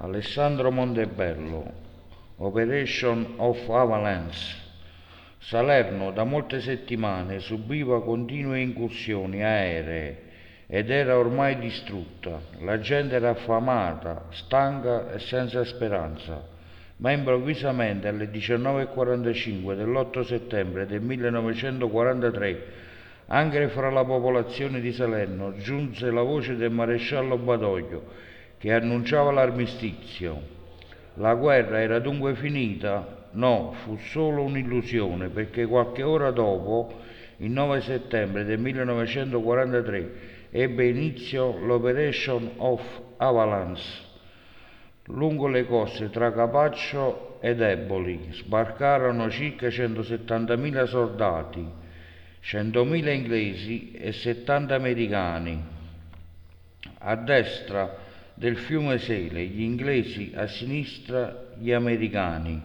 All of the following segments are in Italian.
Alessandro Montebello, Operation of Avalanche. Salerno da molte settimane subiva continue incursioni aeree ed era ormai distrutta. La gente era affamata, stanca e senza speranza. Ma improvvisamente alle 19.45 dell'8 settembre del 1943 anche fra la popolazione di Salerno giunse la voce del maresciallo Badoglio che annunciava l'armistizio. La guerra era dunque finita? No, fu solo un'illusione, perché qualche ora dopo, il 9 settembre del 1943, ebbe inizio l'Operation of Avalanche. Lungo le coste tra Capaccio ed Eboli sbarcarono circa 170.000 soldati, 100.000 inglesi e 70 americani. A destra del fiume Sele, gli inglesi a sinistra, gli americani.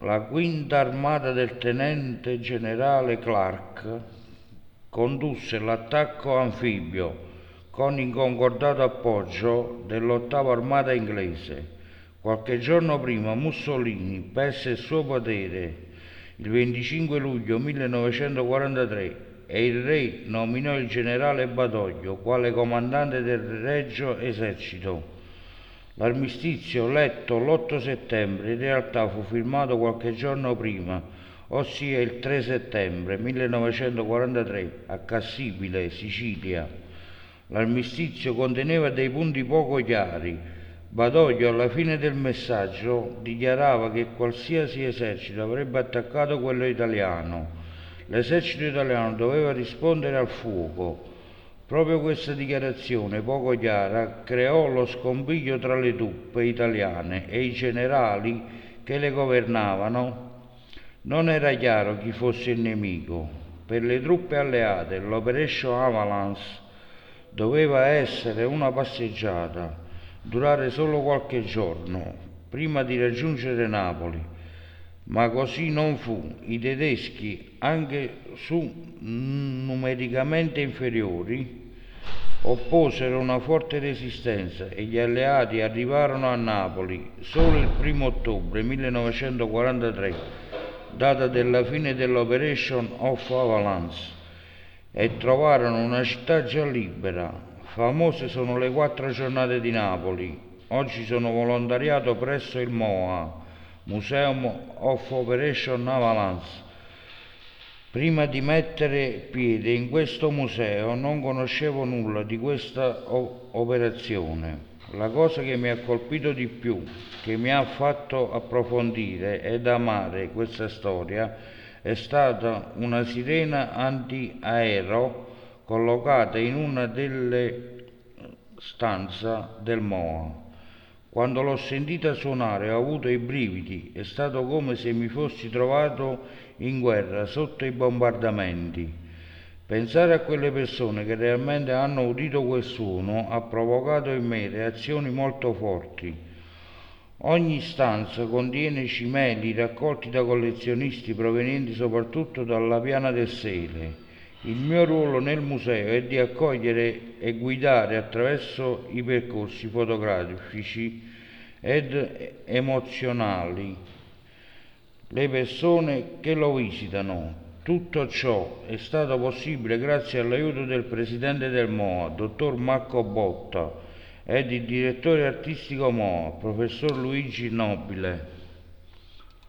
La quinta armata del tenente generale Clark condusse l'attacco anfibio con il concordato appoggio dell'ottava armata inglese. Qualche giorno prima Mussolini perse il suo potere il 25 luglio 1943 e il re nominò il generale Badoglio quale comandante del Regio Esercito. L'armistizio letto l'8 settembre in realtà fu firmato qualche giorno prima, ossia il 3 settembre 1943 a Cassibile, Sicilia. L'armistizio conteneva dei punti poco chiari. Badoglio alla fine del messaggio dichiarava che qualsiasi esercito avrebbe attaccato quello italiano L'esercito italiano doveva rispondere al fuoco. Proprio questa dichiarazione poco chiara creò lo scompiglio tra le truppe italiane e i generali che le governavano. Non era chiaro chi fosse il nemico. Per le truppe alleate l'Operation Avalanche doveva essere una passeggiata, durare solo qualche giorno, prima di raggiungere Napoli ma così non fu. I tedeschi, anche su numericamente inferiori, opposero una forte resistenza e gli alleati arrivarono a Napoli solo il 1 ottobre 1943, data della fine dell'Operation of Avalanche, e trovarono una città già libera. Famose sono le quattro giornate di Napoli. Oggi sono volontariato presso il MOA Museum of Operation Avalanche. Prima di mettere piede in questo museo non conoscevo nulla di questa operazione. La cosa che mi ha colpito di più, che mi ha fatto approfondire ed amare questa storia, è stata una sirena antiaereo collocata in una delle stanze del MOA. Quando l'ho sentita suonare ho avuto i brividi, è stato come se mi fossi trovato in guerra sotto i bombardamenti. Pensare a quelle persone che realmente hanno udito quel suono ha provocato in me reazioni molto forti. Ogni stanza contiene cimeli raccolti da collezionisti provenienti soprattutto dalla piana del Sele il mio ruolo nel museo è di accogliere e guidare attraverso i percorsi fotografici ed emozionali le persone che lo visitano. Tutto ciò è stato possibile grazie all'aiuto del presidente del MOA, dottor Marco Botta, ed il direttore artistico MOA, professor Luigi Nobile.